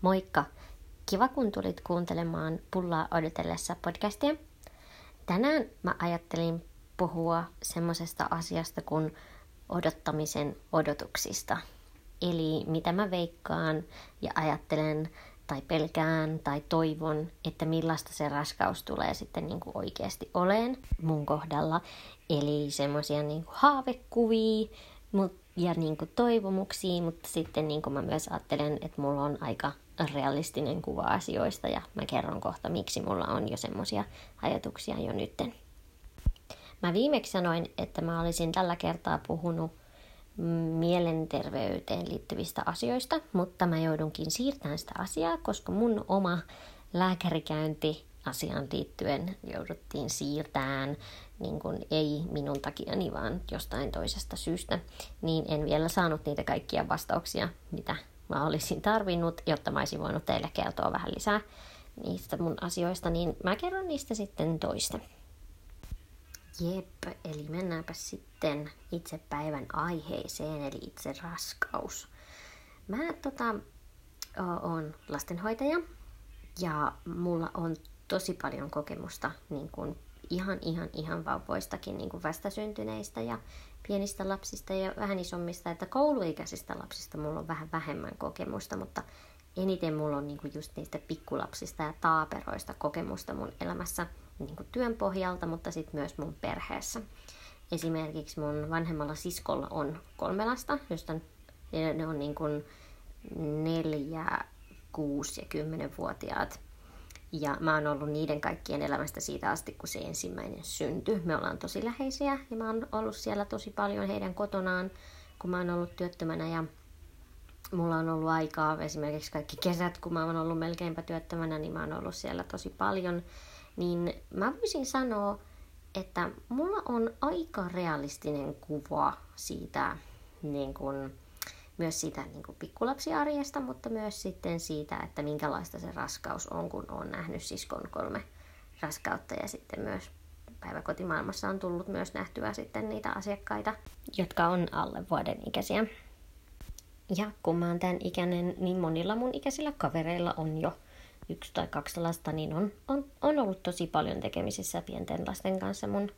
Moikka! Kiva kun tulit kuuntelemaan Pullaa odotellessa podcastia. Tänään mä ajattelin puhua semmoisesta asiasta kuin odottamisen odotuksista. Eli mitä mä veikkaan ja ajattelen tai pelkään tai toivon, että millaista se raskaus tulee sitten niin kuin oikeasti oleen mun kohdalla. Eli semmoisia niin haavekuvia ja niin kuin toivomuksia, mutta sitten niin kuin mä myös ajattelen, että mulla on aika realistinen kuva asioista ja mä kerron kohta, miksi mulla on jo semmoisia ajatuksia jo nytten. Mä viimeksi sanoin, että mä olisin tällä kertaa puhunut mielenterveyteen liittyvistä asioista, mutta mä joudunkin siirtämään sitä asiaa, koska mun oma lääkärikäynti asiaan liittyen jouduttiin siirtämään, niin kun ei minun takiani, vaan jostain toisesta syystä, niin en vielä saanut niitä kaikkia vastauksia, mitä mä olisin tarvinnut, jotta mä olisin voinut teille kertoa vähän lisää niistä mun asioista, niin mä kerron niistä sitten toista. Jep, eli mennäänpä sitten itse päivän aiheeseen, eli itse raskaus. Mä tota, oon lastenhoitaja ja mulla on tosi paljon kokemusta niin kuin ihan, ihan, ihan vauvoistakin niin kuin vastasyntyneistä ja pienistä lapsista ja vähän isommista, että kouluikäisistä lapsista mulla on vähän vähemmän kokemusta, mutta eniten mulla on niin kuin just niistä pikkulapsista ja taaperoista kokemusta mun elämässä niin kuin työn pohjalta, mutta sitten myös mun perheessä. Esimerkiksi mun vanhemmalla siskolla on kolme lasta, josta ne on niin kuin neljä, kuusi ja kymmenenvuotiaat. Ja mä oon ollut niiden kaikkien elämästä siitä asti, kun se ensimmäinen syntyi. Me ollaan tosi läheisiä ja mä oon ollut siellä tosi paljon heidän kotonaan, kun mä oon ollut työttömänä ja mulla on ollut aikaa esimerkiksi kaikki kesät, kun mä oon ollut melkeinpä työttömänä, niin mä oon ollut siellä tosi paljon. Niin mä voisin sanoa, että mulla on aika realistinen kuva siitä niin kun, myös siitä niin kuin pikkulapsiarjesta, mutta myös sitten siitä, että minkälaista se raskaus on, kun on nähnyt siskon kolme raskautta ja sitten myös päiväkotimaailmassa on tullut myös nähtyä sitten niitä asiakkaita, jotka on alle vuoden ikäisiä. Ja kun mä oon tämän ikäinen, niin monilla mun ikäisillä kavereilla on jo yksi tai kaksi lasta, niin on, on, on ollut tosi paljon tekemisissä pienten lasten kanssa mun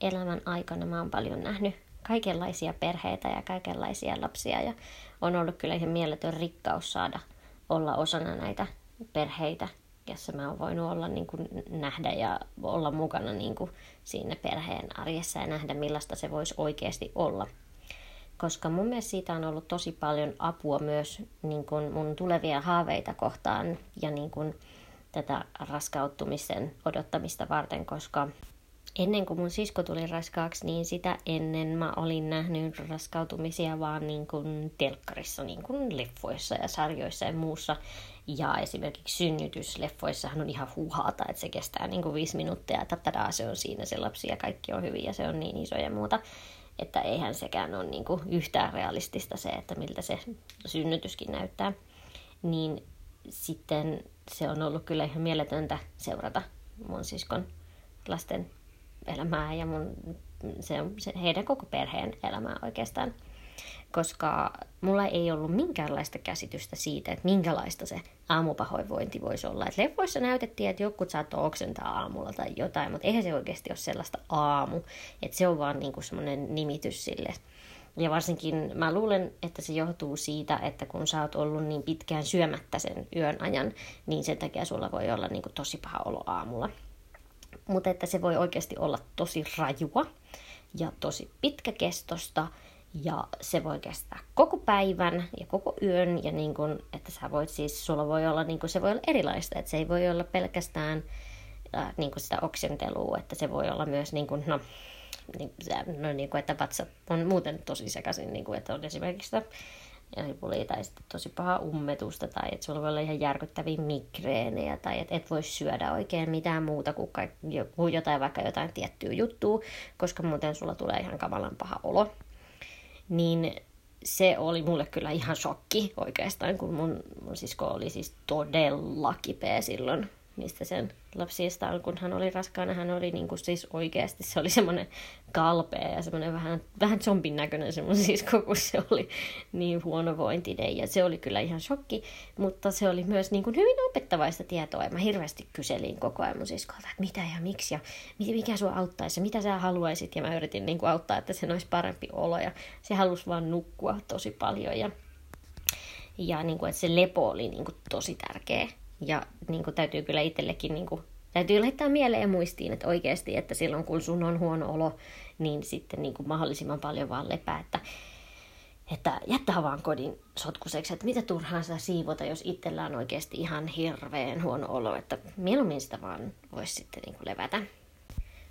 elämän aikana. Mä oon paljon nähnyt kaikenlaisia perheitä ja kaikenlaisia lapsia ja on ollut kyllä ihan mieletön rikkaus saada olla osana näitä perheitä, jossa mä oon voinut olla niin kuin nähdä ja olla mukana niin kuin siinä perheen arjessa ja nähdä millaista se voisi oikeasti olla. Koska mun mielestä siitä on ollut tosi paljon apua myös niin kuin mun tulevia haaveita kohtaan ja niin kuin tätä raskauttumisen odottamista varten, koska ennen kuin mun sisko tuli raskaaksi, niin sitä ennen mä olin nähnyt raskautumisia vaan niin kuin telkkarissa, niin kuin leffoissa ja sarjoissa ja muussa. Ja esimerkiksi synnytysleffoissahan on ihan huuhaata, että se kestää niin kuin viisi minuuttia, että tadaa, se on siinä se lapsi ja kaikki on hyvin ja se on niin iso ja muuta. Että eihän sekään ole niin kuin yhtään realistista se, että miltä se synnytyskin näyttää. Niin sitten se on ollut kyllä ihan mieletöntä seurata mun siskon lasten elämää ja mun, se se, heidän koko perheen elämää oikeastaan. Koska mulla ei ollut minkäänlaista käsitystä siitä, että minkälaista se aamupahoinvointi voisi olla. Et leffoissa näytettiin, että jotkut saattoi oksentaa aamulla tai jotain, mutta eihän se oikeasti ole sellaista aamu. Että se on vaan niinku semmoinen nimitys sille. Ja varsinkin mä luulen, että se johtuu siitä, että kun sä oot ollut niin pitkään syömättä sen yön ajan, niin sen takia sulla voi olla niinku tosi paha olo aamulla mutta että se voi oikeasti olla tosi rajua ja tosi pitkäkestosta. Ja se voi kestää koko päivän ja koko yön. Ja niin kun, että sä voit siis, sulla voi olla, niin kun, se voi olla erilaista, että se ei voi olla pelkästään äh, niin kuin sitä oksentelua, että se voi olla myös niin kuin, no, niin, no, niin kuin, että vatsa on muuten tosi sekaisin, niin kuin, että on esimerkiksi sitä ripuli tai sitten tosi paha ummetusta tai että sulla voi olla ihan järkyttäviä migreenejä tai että et voi syödä oikein mitään muuta kuin joku, jotain, vaikka jotain tiettyä juttua, koska muuten sulla tulee ihan kamalan paha olo. Niin se oli mulle kyllä ihan shokki oikeastaan, kun mun, mun sisko oli siis todella kipeä silloin mistä sen lapsista on, kun hän oli raskaana, hän oli niin kuin siis oikeasti, se oli semmoinen kalpea ja semmoinen vähän, vähän zombin näköinen semmoinen sisko, kun se oli niin huonovointinen. Ja se oli kyllä ihan shokki, mutta se oli myös niin kuin hyvin opettavaista tietoa. Ja mä hirveästi kyselin koko ajan mun siskolta, että mitä ja miksi ja mikä sua auttaisi ja mitä sä haluaisit. Ja mä yritin niin kuin auttaa, että sen olisi parempi olo. Ja se halusi vaan nukkua tosi paljon ja, ja niin kuin, että se lepo oli niin kuin tosi tärkeä. Ja niin kuin, täytyy kyllä itsellekin niin kuin, täytyy laittaa mieleen ja muistiin, että oikeasti, että silloin kun sun on huono olo, niin sitten niin kuin mahdollisimman paljon vaan lepää, että, että jättää vaan kodin sotkuseksi, että mitä turhaan sitä siivota, jos itsellä on oikeasti ihan hirveän huono olo, että mieluummin sitä vaan voisi sitten niin kuin levätä.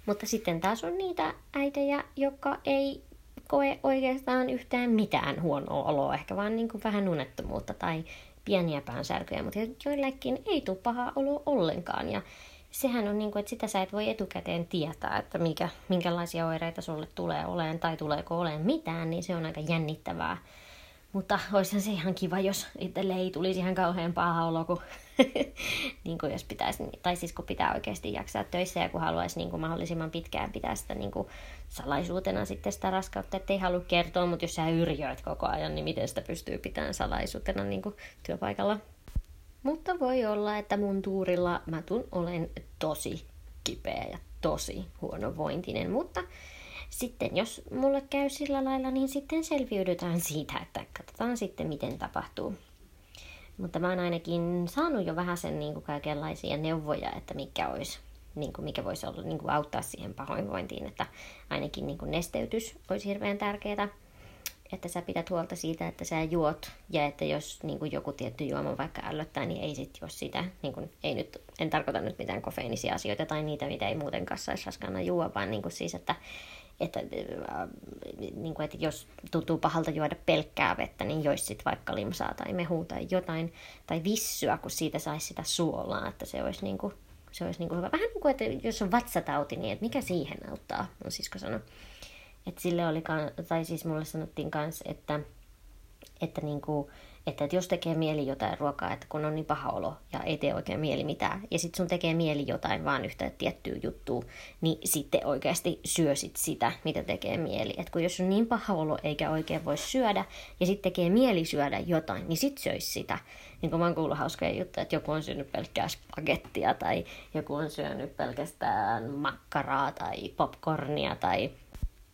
Mutta sitten taas on niitä äitejä, jotka ei koe oikeastaan yhtään mitään huonoa oloa, ehkä vaan niin kuin vähän unettomuutta tai pieniä päänsärkyjä, mutta joillekin ei tule paha olo ollenkaan. Ja sehän on niin kuin, että sitä sä et voi etukäteen tietää, että mikä, minkälaisia oireita sulle tulee oleen tai tuleeko oleen mitään, niin se on aika jännittävää. Mutta olisihan se ihan kiva, jos itselle ei tulisi ihan kauhean paha olo, kun, niin kuin jos pitäisi, tai siis kun pitää oikeasti jaksaa töissä ja kun haluaisi niin kuin mahdollisimman pitkään pitää sitä niin kuin salaisuutena sitten sitä raskautta, ettei halua kertoa, mutta jos sä yrjöät koko ajan, niin miten sitä pystyy pitämään salaisuutena niin kuin työpaikalla. Mutta voi olla, että mun tuurilla mä tun olen tosi kipeä ja tosi huonovointinen, mutta sitten jos mulle käy sillä lailla, niin sitten selviydytään siitä, että katsotaan sitten miten tapahtuu. Mutta mä oon ainakin saanut jo vähän sen niin kuin kaikenlaisia neuvoja, että mikä olisi niin kuin mikä voisi olla, niin kuin auttaa siihen pahoinvointiin, että ainakin niin kuin nesteytys olisi hirveän tärkeää, että sä pidät huolta siitä, että sä juot, ja että jos niin kuin joku tietty juoma vaikka ällöttää, niin ei sit juo sitä. Niin kuin, ei nyt, en tarkoita nyt mitään kofeiinisia asioita tai niitä, mitä ei muutenkaan saisi raskaana juo, vaan niin kuin siis, että että, äh, niin kuin, että jos tuntuu pahalta juoda pelkkää vettä, niin jois sit vaikka limsaa tai mehua tai jotain, tai vissyä, kun siitä saisi sitä suolaa, että se olisi, niin kuin, se olisi niin kuin hyvä. Vähän niin kuin, että jos on vatsatauti, niin että mikä siihen auttaa, on sisko sanoi. Että sille oli, tai siis mulle sanottiin kanssa, että, että niin kuin, että, että jos tekee mieli jotain ruokaa, että kun on niin paha olo ja ei tee oikein mieli mitään, ja sitten sun tekee mieli jotain vaan yhtä tiettyä juttua, niin sitten oikeasti syösit sitä, mitä tekee mieli. Että kun jos on niin paha olo eikä oikein voi syödä, ja sitten tekee mieli syödä jotain, niin sit söis sitä. Niin kuin mä oon kuullut hauskoja juttuja, että joku on syönyt pelkkää spagettia, tai joku on syönyt pelkästään makkaraa, tai popcornia, tai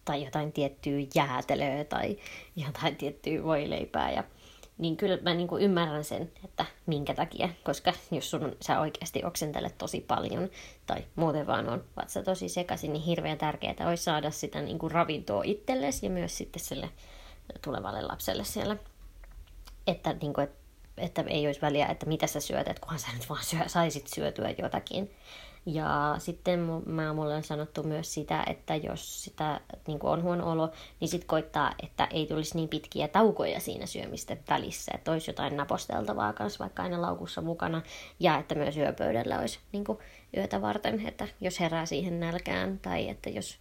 tai jotain tiettyä jäätelöä tai jotain tiettyä voileipää. Ja niin kyllä mä niin kuin ymmärrän sen, että minkä takia, koska jos sun, sä oikeasti oksentelet tosi paljon tai muuten vaan on vatsa tosi sekaisin, niin hirveän tärkeää olisi saada sitä niin kuin ravintoa itsellesi ja myös sitten sille tulevalle lapselle siellä. Että, niin kuin, että ei olisi väliä, että mitä sä syöt, että kunhan sä nyt vaan syö, saisit syötyä jotakin. Ja sitten mä, mulle on sanottu myös sitä, että jos sitä niin on huono olo, niin sitten koittaa, että ei tulisi niin pitkiä taukoja siinä syömisten välissä. Että olisi jotain naposteltavaa kanssa vaikka aina laukussa mukana. Ja että myös yöpöydällä olisi niin yötä varten, että jos herää siihen nälkään tai että jos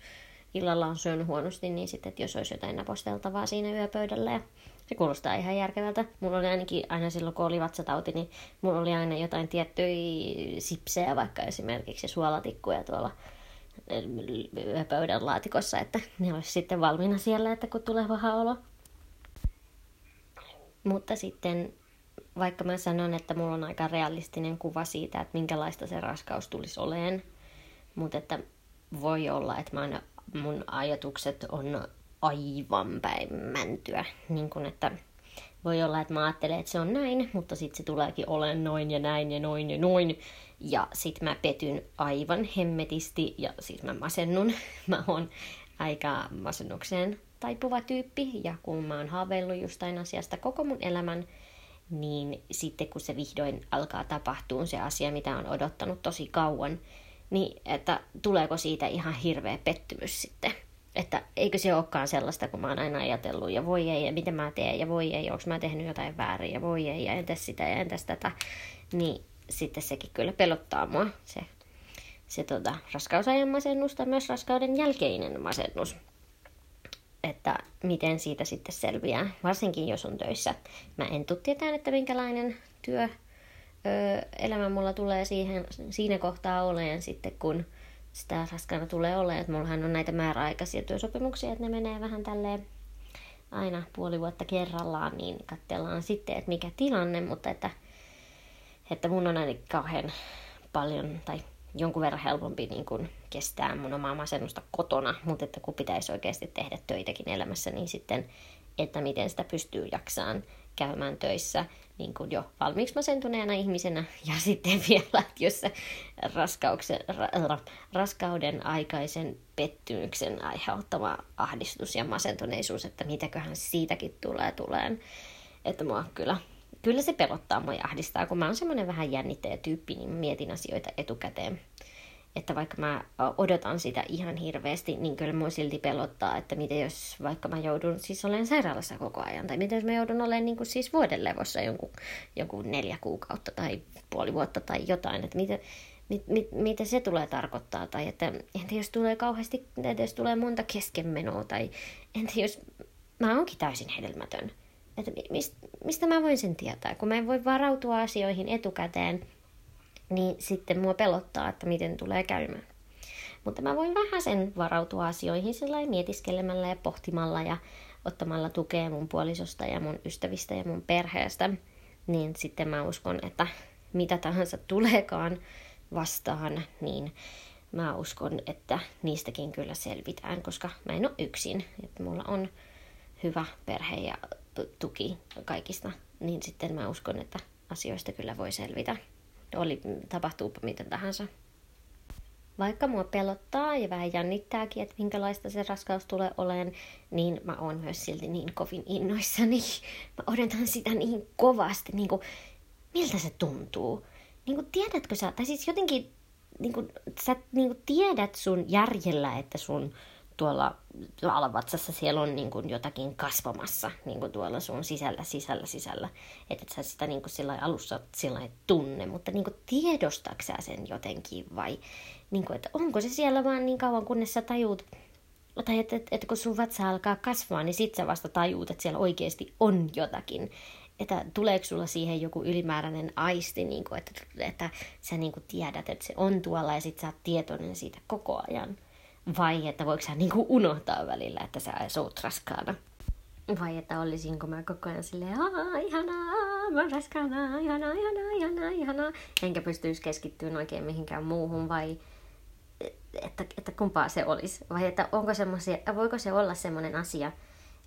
illalla on syönyt huonosti, niin sitten, että jos olisi jotain naposteltavaa siinä yöpöydällä ja se kuulostaa ihan järkevältä. Mulla oli ainakin aina silloin, kun oli vatsatauti, niin mulla oli aina jotain tiettyjä sipsejä, vaikka esimerkiksi suolatikkuja tuolla pöydän laatikossa, että ne olisi sitten valmiina siellä, että kun tulee paha olo. Mutta sitten vaikka mä sanon, että mulla on aika realistinen kuva siitä, että minkälaista se raskaus tulisi oleen, mutta että voi olla, että mä mun ajatukset on aivan päin mäntyä. Niin kun, että voi olla, että mä ajattelen, että se on näin, mutta sitten se tuleekin olemaan noin ja näin ja noin ja noin. Ja sitten mä petyn aivan hemmetisti ja siis mä masennun. Mä oon aika masennukseen taipuva tyyppi ja kun mä oon haaveillut jostain asiasta koko mun elämän, niin sitten kun se vihdoin alkaa tapahtua se asia, mitä on odottanut tosi kauan, niin että tuleeko siitä ihan hirveä pettymys sitten että eikö se olekaan sellaista, kun mä oon aina ajatellut, ja voi ei, ja mitä mä teen, ja voi ei, onko mä tehnyt jotain väärin, ja voi ei, ja entäs sitä, ja entäs tätä, niin sitten sekin kyllä pelottaa mua, se, se tota, raskausajan masennus tai myös raskauden jälkeinen masennus. Että miten siitä sitten selviää, varsinkin jos on töissä. Mä en tule tietää, että minkälainen työ elämä mulla tulee siihen, siinä kohtaa oleen sitten, kun sitä raskaana tulee olemaan. Että mullahan on näitä määräaikaisia työsopimuksia, että ne menee vähän tälleen aina puoli vuotta kerrallaan, niin katsellaan sitten, että mikä tilanne, mutta että, että mun on ainakin kauhean paljon, tai jonkun verran helpompi niin kuin kestää mun omaa masennusta kotona, mutta että kun pitäisi oikeasti tehdä töitäkin elämässä, niin sitten, että miten sitä pystyy jaksaan käymään töissä niin kuin jo valmiiksi masentuneena ihmisenä. Ja sitten vielä, jos se ra, raskauden aikaisen pettymyksen aiheuttama ahdistus ja masentuneisuus, että mitäköhän siitäkin tulee tuleen. Että mua kyllä, kyllä se pelottaa mua ja ahdistaa, kun mä oon semmoinen vähän jännittäjä tyyppi, niin mietin asioita etukäteen että vaikka mä odotan sitä ihan hirveästi, niin kyllä mua silti pelottaa, että miten jos vaikka mä joudun siis olemaan sairaalassa koko ajan, tai miten jos mä joudun olemaan niin kuin siis vuoden levossa jonkun, jonkun neljä kuukautta tai puoli vuotta tai jotain, että mitä, mit, mit, mitä se tulee tarkoittaa, tai että entä jos tulee kauheasti, entä jos tulee monta keskenmenoa, tai entä jos mä oonkin täysin hedelmätön, että mistä, mistä mä voin sen tietää, kun mä en voi varautua asioihin etukäteen, niin sitten mua pelottaa, että miten tulee käymään. Mutta mä voin vähän sen varautua asioihin sillä mietiskelemällä ja pohtimalla ja ottamalla tukea mun puolisosta ja mun ystävistä ja mun perheestä. Niin sitten mä uskon, että mitä tahansa tuleekaan vastaan, niin mä uskon, että niistäkin kyllä selvitään, koska mä en ole yksin. Että mulla on hyvä perhe ja tuki kaikista, niin sitten mä uskon, että asioista kyllä voi selvitä oli, tapahtuupa miten tahansa. Vaikka mua pelottaa ja vähän jännittääkin, että minkälaista se raskaus tulee olemaan, niin mä oon myös silti niin kovin innoissani. Mä odotan sitä niin kovasti, niin kuin, miltä se tuntuu. Niin kuin, tiedätkö sä, tai siis jotenkin niin kuin, sä niin kuin, tiedät sun järjellä, että sun tuolla alavatsassa siellä on niin kuin jotakin kasvamassa niin kuin tuolla sun sisällä, sisällä, sisällä. Että et sä sitä niin kuin sillä alussa sillä tunne, mutta niin kuin tiedostatko sä sen jotenkin vai niin kuin, että onko se siellä vaan niin kauan, kunnes sä tajuut, tai että, että, että kun sun vatsa alkaa kasvaa, niin sit sä vasta tajuut, että siellä oikeasti on jotakin. Että tuleeko sulla siihen joku ylimääräinen aisti, niin kuin, että, että sä niin kuin tiedät, että se on tuolla ja sit sä oot tietoinen siitä koko ajan. Vai että voiko sä niinku unohtaa välillä, että sä oot raskaana? Vai että olisinko mä koko ajan silleen, aah, ihanaa, mä oon raskaana, ihanaa, ihanaa, ihanaa, ihanaa. Enkä pystyisi keskittymään oikein mihinkään muuhun, vai että, että kumpaa se olisi? Vai että onko voiko se olla semmoinen asia,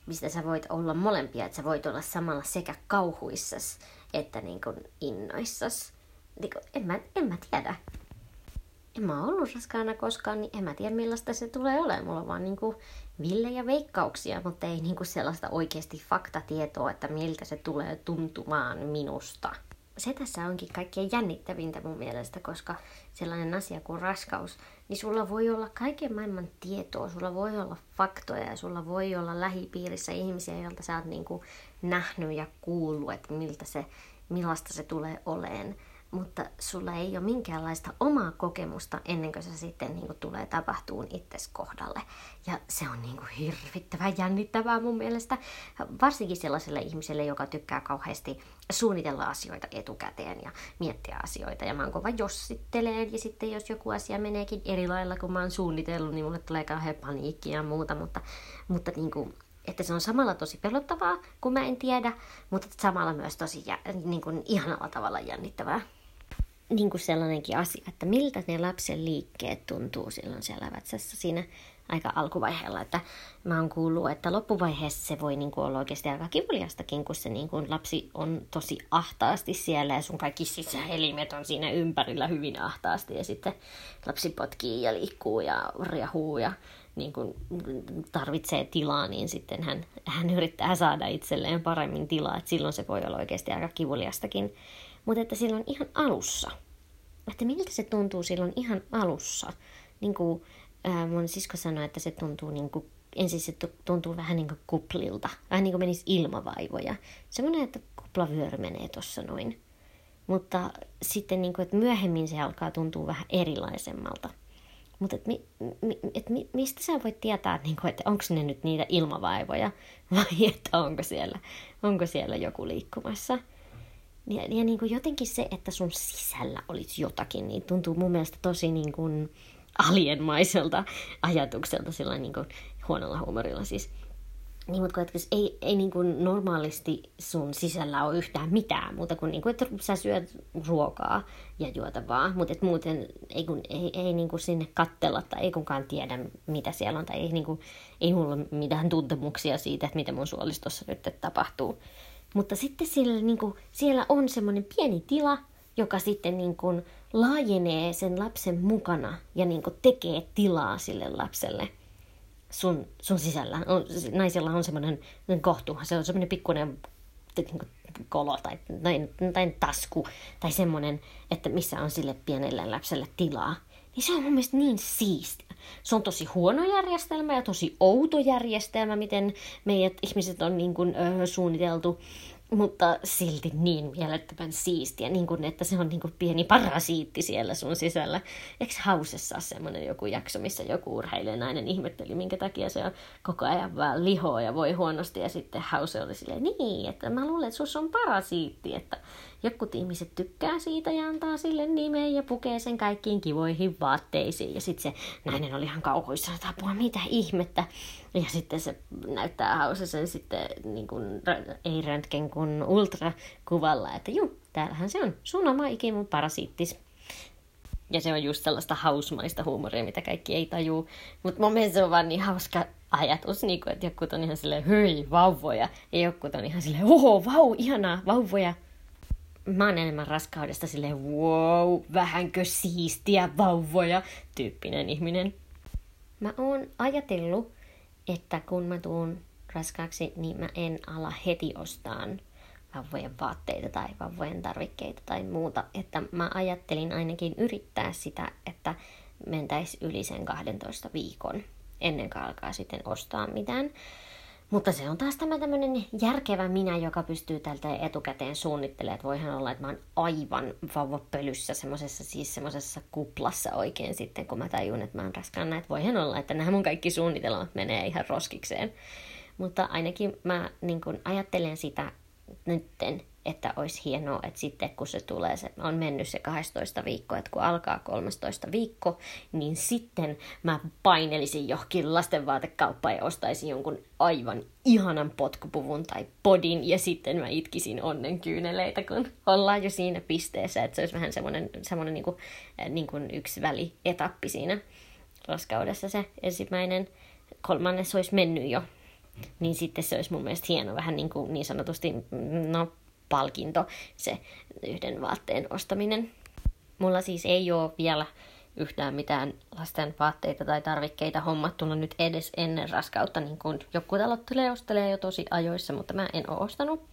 mistä sä voit olla molempia, että sä voit olla samalla sekä kauhuissas että niin innoissas. Niin kuin, en, mä, en mä tiedä en mä ollut raskaana koskaan, niin en mä tiedä millaista se tulee olemaan. Mulla on vaan niinku villejä veikkauksia, mutta ei niinku sellaista oikeasti faktatietoa, että miltä se tulee tuntumaan minusta. Se tässä onkin kaikkein jännittävintä mun mielestä, koska sellainen asia kuin raskaus, niin sulla voi olla kaiken maailman tietoa, sulla voi olla faktoja ja sulla voi olla lähipiirissä ihmisiä, joilta sä oot niinku nähnyt ja kuullut, että miltä se, millaista se tulee oleen mutta sulla ei ole minkäänlaista omaa kokemusta ennen kuin se sitten niin kuin, tulee tapahtuun itses kohdalle. Ja se on niin kuin, hirvittävän jännittävää mun mielestä, varsinkin sellaiselle ihmiselle, joka tykkää kauheasti suunnitella asioita etukäteen ja miettiä asioita. Ja mä oon kova jossitteleen, ja sitten jos joku asia meneekin eri lailla kuin mä oon suunnitellut, niin mulle tulee kauhean paniikki ja muuta, mutta, mutta niin kuin, että se on samalla tosi pelottavaa, kun mä en tiedä, mutta samalla myös tosi niin kuin, ihanalla tavalla jännittävää niin kuin sellainenkin asia, että miltä ne lapsen liikkeet tuntuu silloin siellä vatsassa siinä aika alkuvaiheella. Että mä oon kuullut, että loppuvaiheessa se voi niin kuin olla oikeasti aika kivuliastakin, kun se niin kuin lapsi on tosi ahtaasti siellä ja sun kaikki sisäelimet on siinä ympärillä hyvin ahtaasti ja sitten lapsi potkii ja liikkuu ja riahuu ja niin kuin tarvitsee tilaa, niin sitten hän, hän yrittää saada itselleen paremmin tilaa. Että silloin se voi olla oikeasti aika kivuliastakin mutta että silloin ihan alussa, että miltä se tuntuu silloin ihan alussa. Niin kuin ää, mun sisko sanoi, että se tuntuu niin kuin, ensin se tuntuu vähän niin kuin kuplilta, vähän niin kuin menisi ilmavaivoja. Semmoinen, että kuplavyöry menee tuossa noin. Mutta sitten, niin kuin, että myöhemmin se alkaa tuntua vähän erilaisemmalta. Mutta et mi, mi, et mi, mistä sä voit tietää, että, niinku, että onko ne nyt niitä ilmavaivoja vai että onko siellä, onko siellä joku liikkumassa? Ja, ja niin kuin jotenkin se, että sun sisällä olisi jotakin, niin tuntuu mun mielestä tosi niin kuin alienmaiselta ajatukselta sillä niin kuin huonolla huumorilla siis. Niin, mutta että ei, ei niin kuin normaalisti sun sisällä ole yhtään mitään muuta kuin, niin kuin että sä syöt ruokaa ja juotavaa, mutta että muuten ei, kun, ei, ei niin kuin sinne kattella tai ei kukaan tiedä, mitä siellä on, tai ei, niin kuin, ei mulla ole mitään tuntemuksia siitä, että mitä mun suolistossa nyt tapahtuu. Mutta sitten siellä, niin kuin, siellä on semmoinen pieni tila, joka sitten niin kuin, laajenee sen lapsen mukana ja niin kuin, tekee tilaa sille lapselle – sun, sun sisällä. On, naisella on semmoinen kohtu, se on semmoinen pikkuinen kolo tai, tai, tai tasku tai semmoinen, että missä on sille pienelle lapselle tilaa. Niin se on mun mielestä niin siistiä. Se on tosi huono järjestelmä ja tosi outo järjestelmä, miten meidät ihmiset on niin kuin, ö, suunniteltu mutta silti niin mielettömän siistiä, niin kuin, että se on niin kuin pieni parasiitti siellä sun sisällä. Eikö Hausessa ole semmoinen joku jakso, missä joku nainen ihmetteli, minkä takia se on koko ajan vaan lihoa ja voi huonosti, ja sitten Hause oli silleen, niin, että mä luulen, että sus on parasiitti, että Jotkut ihmiset tykkää siitä ja antaa sille nimen ja pukee sen kaikkiin kivoihin vaatteisiin. Ja sitten se nainen oli ihan kauhuissa, että apua, mitä ihmettä. Ja sitten se näyttää hausa sen sitten niin kuin, ei röntgen kuin ultrakuvalla, että juu, täällähän se on. Sun oma ikimun parasiittis. Ja se on just sellaista hausmaista huumoria, mitä kaikki ei tajuu. Mutta mun mielestä se on vaan niin hauska ajatus, niin että joku on ihan silleen, hyi, vauvoja. Ja joku on ihan silleen, oho, vau, ihanaa, vauvoja mä oon enemmän raskaudesta silleen, wow, vähänkö siistiä vauvoja tyyppinen ihminen. Mä oon ajatellut, että kun mä tuun raskaaksi, niin mä en ala heti ostaan vauvojen vaatteita tai vauvojen tarvikkeita tai muuta. Että mä ajattelin ainakin yrittää sitä, että mentäis yli sen 12 viikon ennen kuin alkaa sitten ostaa mitään. Mutta se on taas tämä tämmöinen järkevä minä, joka pystyy tältä etukäteen suunnittelemaan, että voihan olla, että mä oon aivan vauvapölyssä semmoisessa siis semmoisessa kuplassa oikein sitten, kun mä tajun, että mä oon raskaana, että voihan olla, että nämä mun kaikki suunnitelmat menee ihan roskikseen. Mutta ainakin mä niin kun ajattelen sitä nytten, että olisi hienoa, että sitten kun se tulee, se on mennyt se 12 viikkoa, että kun alkaa 13 viikko, niin sitten mä painelisin johonkin lastenvaatekauppaan ja ostaisin jonkun aivan ihanan potkupuvun tai podin ja sitten mä itkisin onnen kyyneleitä, kun ollaan jo siinä pisteessä, että se olisi vähän semmoinen, semmoinen niin kuin, niin kuin yksi välietappi siinä raskaudessa se ensimmäinen, kolmannes olisi mennyt jo, niin sitten se olisi mun mielestä hieno vähän niin, kuin niin sanotusti, no palkinto, se yhden vaatteen ostaminen. Mulla siis ei ole vielä yhtään mitään lasten vaatteita tai tarvikkeita hommattuna nyt edes ennen raskautta, niin kuin joku aloittelee ostelee jo tosi ajoissa, mutta mä en ole ostanut.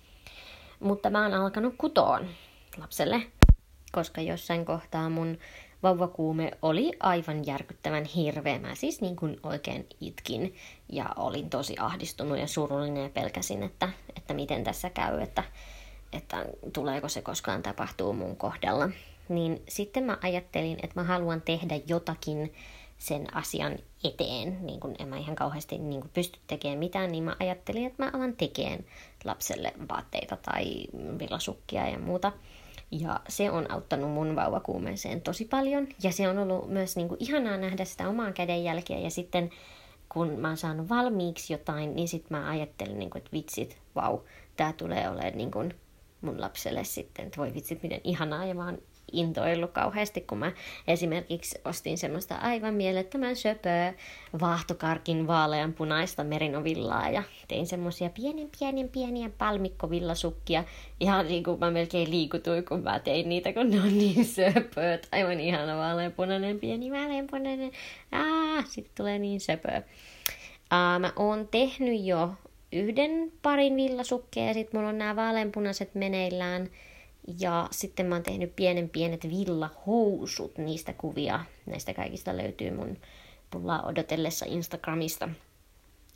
Mutta mä oon alkanut kutoon lapselle, koska jossain kohtaa mun vauvakuume oli aivan järkyttävän hirveä. Mä siis niin kuin oikein itkin ja olin tosi ahdistunut ja surullinen ja pelkäsin, että, että miten tässä käy, että että tuleeko se koskaan tapahtuu mun kohdalla. Niin sitten mä ajattelin, että mä haluan tehdä jotakin sen asian eteen, niin kun en mä ihan kauheasti niin kun pysty tekemään mitään, niin mä ajattelin, että mä alan tekemään lapselle vaatteita tai villasukkia ja muuta. Ja se on auttanut mun vauvakuumeeseen tosi paljon. Ja se on ollut myös niin kuin, ihanaa nähdä sitä omaa kädenjälkeä. Ja sitten kun mä oon saanut valmiiksi jotain, niin sitten mä ajattelin, niin kuin, että vitsit, vau, tää tulee olemaan niin kuin, mun lapselle sitten, että voi vitsit miten ihanaa ja mä oon intoillut kauheasti, kun mä esimerkiksi ostin semmoista aivan mielettömän söpöä vaahtokarkin vaaleanpunaista merinovillaa ja tein semmoisia pienen pienen pieniä palmikkovillasukkia. Ihan niin kuin mä melkein liikutuin, kun mä tein niitä, kun ne on niin söpöt. Aivan ihana vaaleanpunainen, pieni vaaleanpunainen. Ah, sitten tulee niin söpöä. Uh, mä oon tehnyt jo yhden parin villasukkeja ja sitten mulla on nämä vaaleanpunaiset meneillään. Ja sitten mä oon tehnyt pienen pienet villahousut, niistä kuvia. Näistä kaikista löytyy mun pullaa odotellessa Instagramista.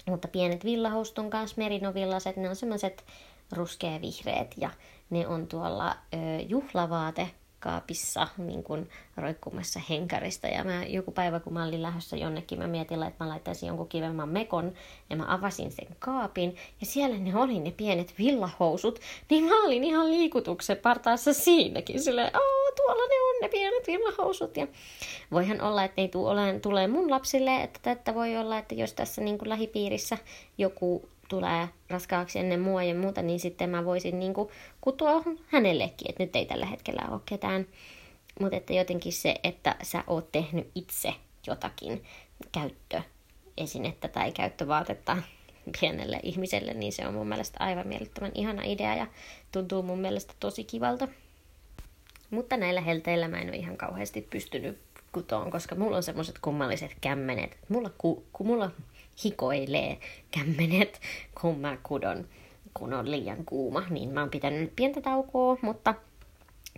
Mutta pienet villahousut on kanssa merinovillaset, ne on semmoiset ruskeavihreät ja ne on tuolla ö, juhlavaate kaapissa niin kuin roikkumassa henkarista. Ja mä joku päivä, kun mä olin lähdössä jonnekin, mä mietin, että mä laittaisin jonkun kivemman mekon ja mä avasin sen kaapin. Ja siellä ne oli ne pienet villahousut, niin mä olin ihan liikutuksen partaassa siinäkin. Silleen, tuolla ne on ne pienet villahousut. Ja voihan olla, että ne tule, tulee mun lapsille, että, että voi olla, että jos tässä niin kuin lähipiirissä joku tulee raskaaksi ennen mua ja muuta, niin sitten mä voisin niin kuin kutoa hänellekin, että nyt ei tällä hetkellä ole ketään. Mutta että jotenkin se, että sä oot tehnyt itse jotakin käyttöesinettä tai käyttövaatetta pienelle ihmiselle, niin se on mun mielestä aivan miellyttävän ihana idea ja tuntuu mun mielestä tosi kivalta. Mutta näillä helteillä mä en ole ihan kauheasti pystynyt kutoon, koska mulla on semmoiset kummalliset kämmenet. Mulla, ku, ku, mulla hikoilee kämmenet, kun mä kudon, kun on liian kuuma. Niin mä oon pitänyt pientä taukoa, mutta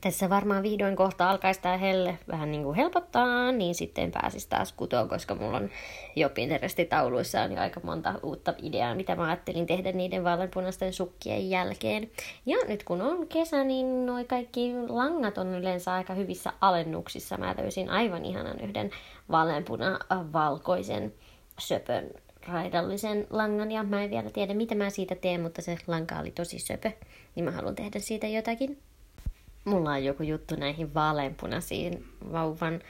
tässä varmaan vihdoin kohta alkaisi tämä helle vähän niin kuin helpottaa, niin sitten pääsis taas kutoon, koska mulla on jo Pinterest-tauluissa on jo aika monta uutta ideaa, mitä mä ajattelin tehdä niiden vaaleanpunaisten sukkien jälkeen. Ja nyt kun on kesä, niin noi kaikki langat on yleensä aika hyvissä alennuksissa. Mä löysin aivan ihanan yhden vaaleanpuna-valkoisen söpön raidallisen langan ja mä en vielä tiedä mitä mä siitä teen, mutta se lanka oli tosi söpö, niin mä haluan tehdä siitä jotakin. Mulla on joku juttu näihin vaaleanpunaisiin vauvan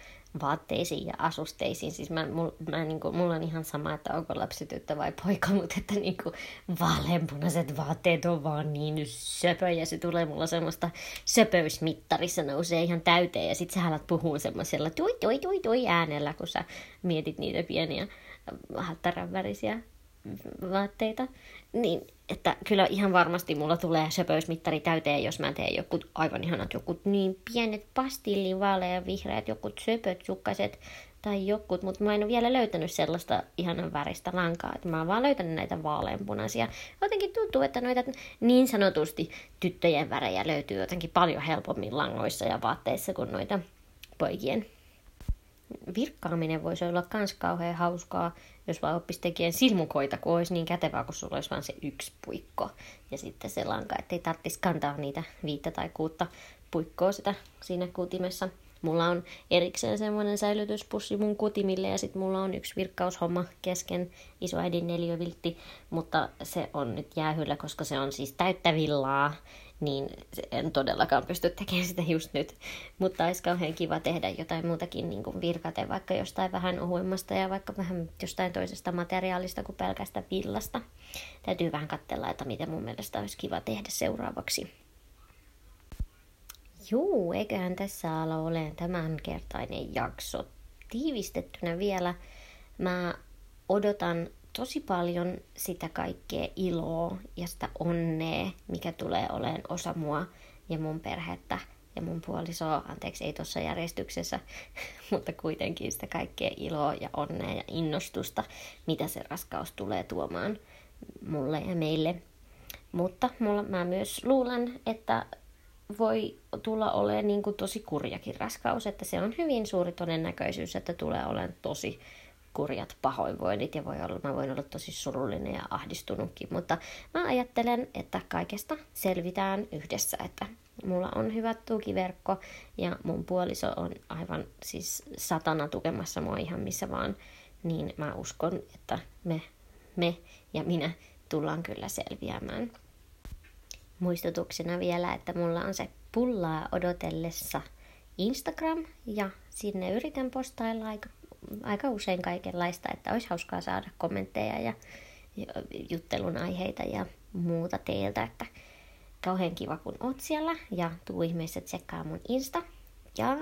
vaatteisiin ja asusteisiin. Siis mä, mul, mä, niin kuin, mulla on ihan sama, että onko lapsi tyttö vai poika, mutta että niin kuin, vaaleanpunaiset vaatteet on vaan niin söpö ja se tulee mulla semmoista söpöysmittarissa nousee ihan täyteen ja sit sä alat puhua semmoisella tui tui tui tui äänellä, kun sä mietit niitä pieniä hattarän värisiä vaatteita. Niin, että kyllä ihan varmasti mulla tulee söpöysmittari täyteen, jos mä teen joku aivan ihanat, joku niin pienet pastillivaalea vihreät, joku söpöt, sukkaset tai jokut, mutta mä en ole vielä löytänyt sellaista ihanan väristä lankaa, että mä oon vaan löytänyt näitä vaaleanpunaisia. Jotenkin tuntuu, että noita niin sanotusti tyttöjen värejä löytyy jotenkin paljon helpommin langoissa ja vaatteissa kuin noita poikien virkkaaminen voisi olla myös kauhean hauskaa, jos vaan oppisi tekemään silmukoita, kun olisi niin kätevää, kun sulla olisi vain se yksi puikko. Ja sitten se lanka, ettei tarvitsisi kantaa niitä viittä tai kuutta puikkoa sitä siinä kutimessa. Mulla on erikseen semmoinen säilytyspussi mun kutimille ja sitten mulla on yksi virkkaushomma kesken isoäidin neljöviltti, mutta se on nyt jäähyllä, koska se on siis täyttä villaa niin en todellakaan pysty tekemään sitä just nyt. Mutta olisi kauhean kiva tehdä jotain muutakin niin kuin virkate, vaikka jostain vähän ohuimmasta ja vaikka vähän jostain toisesta materiaalista kuin pelkästä villasta. Täytyy vähän katsella, että mitä mun mielestä olisi kiva tehdä seuraavaksi. Juu, eiköhän tässä ala ole tämänkertainen jakso. Tiivistettynä vielä, mä odotan tosi paljon sitä kaikkea iloa ja sitä onnea, mikä tulee olemaan osa mua ja mun perhettä ja mun puolisoa, anteeksi ei tuossa järjestyksessä, mutta kuitenkin sitä kaikkea iloa ja onnea ja innostusta, mitä se raskaus tulee tuomaan mulle ja meille. Mutta mulla, mä myös luulen, että voi tulla olemaan niin kuin tosi kurjakin raskaus, että se on hyvin suuri todennäköisyys, että tulee olemaan tosi kurjat pahoinvoinnit ja voi olla, mä voin olla tosi surullinen ja ahdistunutkin, mutta mä ajattelen, että kaikesta selvitään yhdessä, että mulla on hyvä tukiverkko ja mun puoliso on aivan siis satana tukemassa mua ihan missä vaan, niin mä uskon, että me, me ja minä tullaan kyllä selviämään. Muistutuksena vielä, että mulla on se pullaa odotellessa Instagram ja sinne yritän postailla aika aika usein kaikenlaista, että olisi hauskaa saada kommentteja ja juttelun aiheita ja muuta teiltä, että kauhean kiva kun oot siellä ja tuu ihmeessä tsekkaa mun Insta. Ja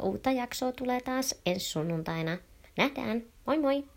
uutta jaksoa tulee taas ensi sunnuntaina. Nähdään, moi moi!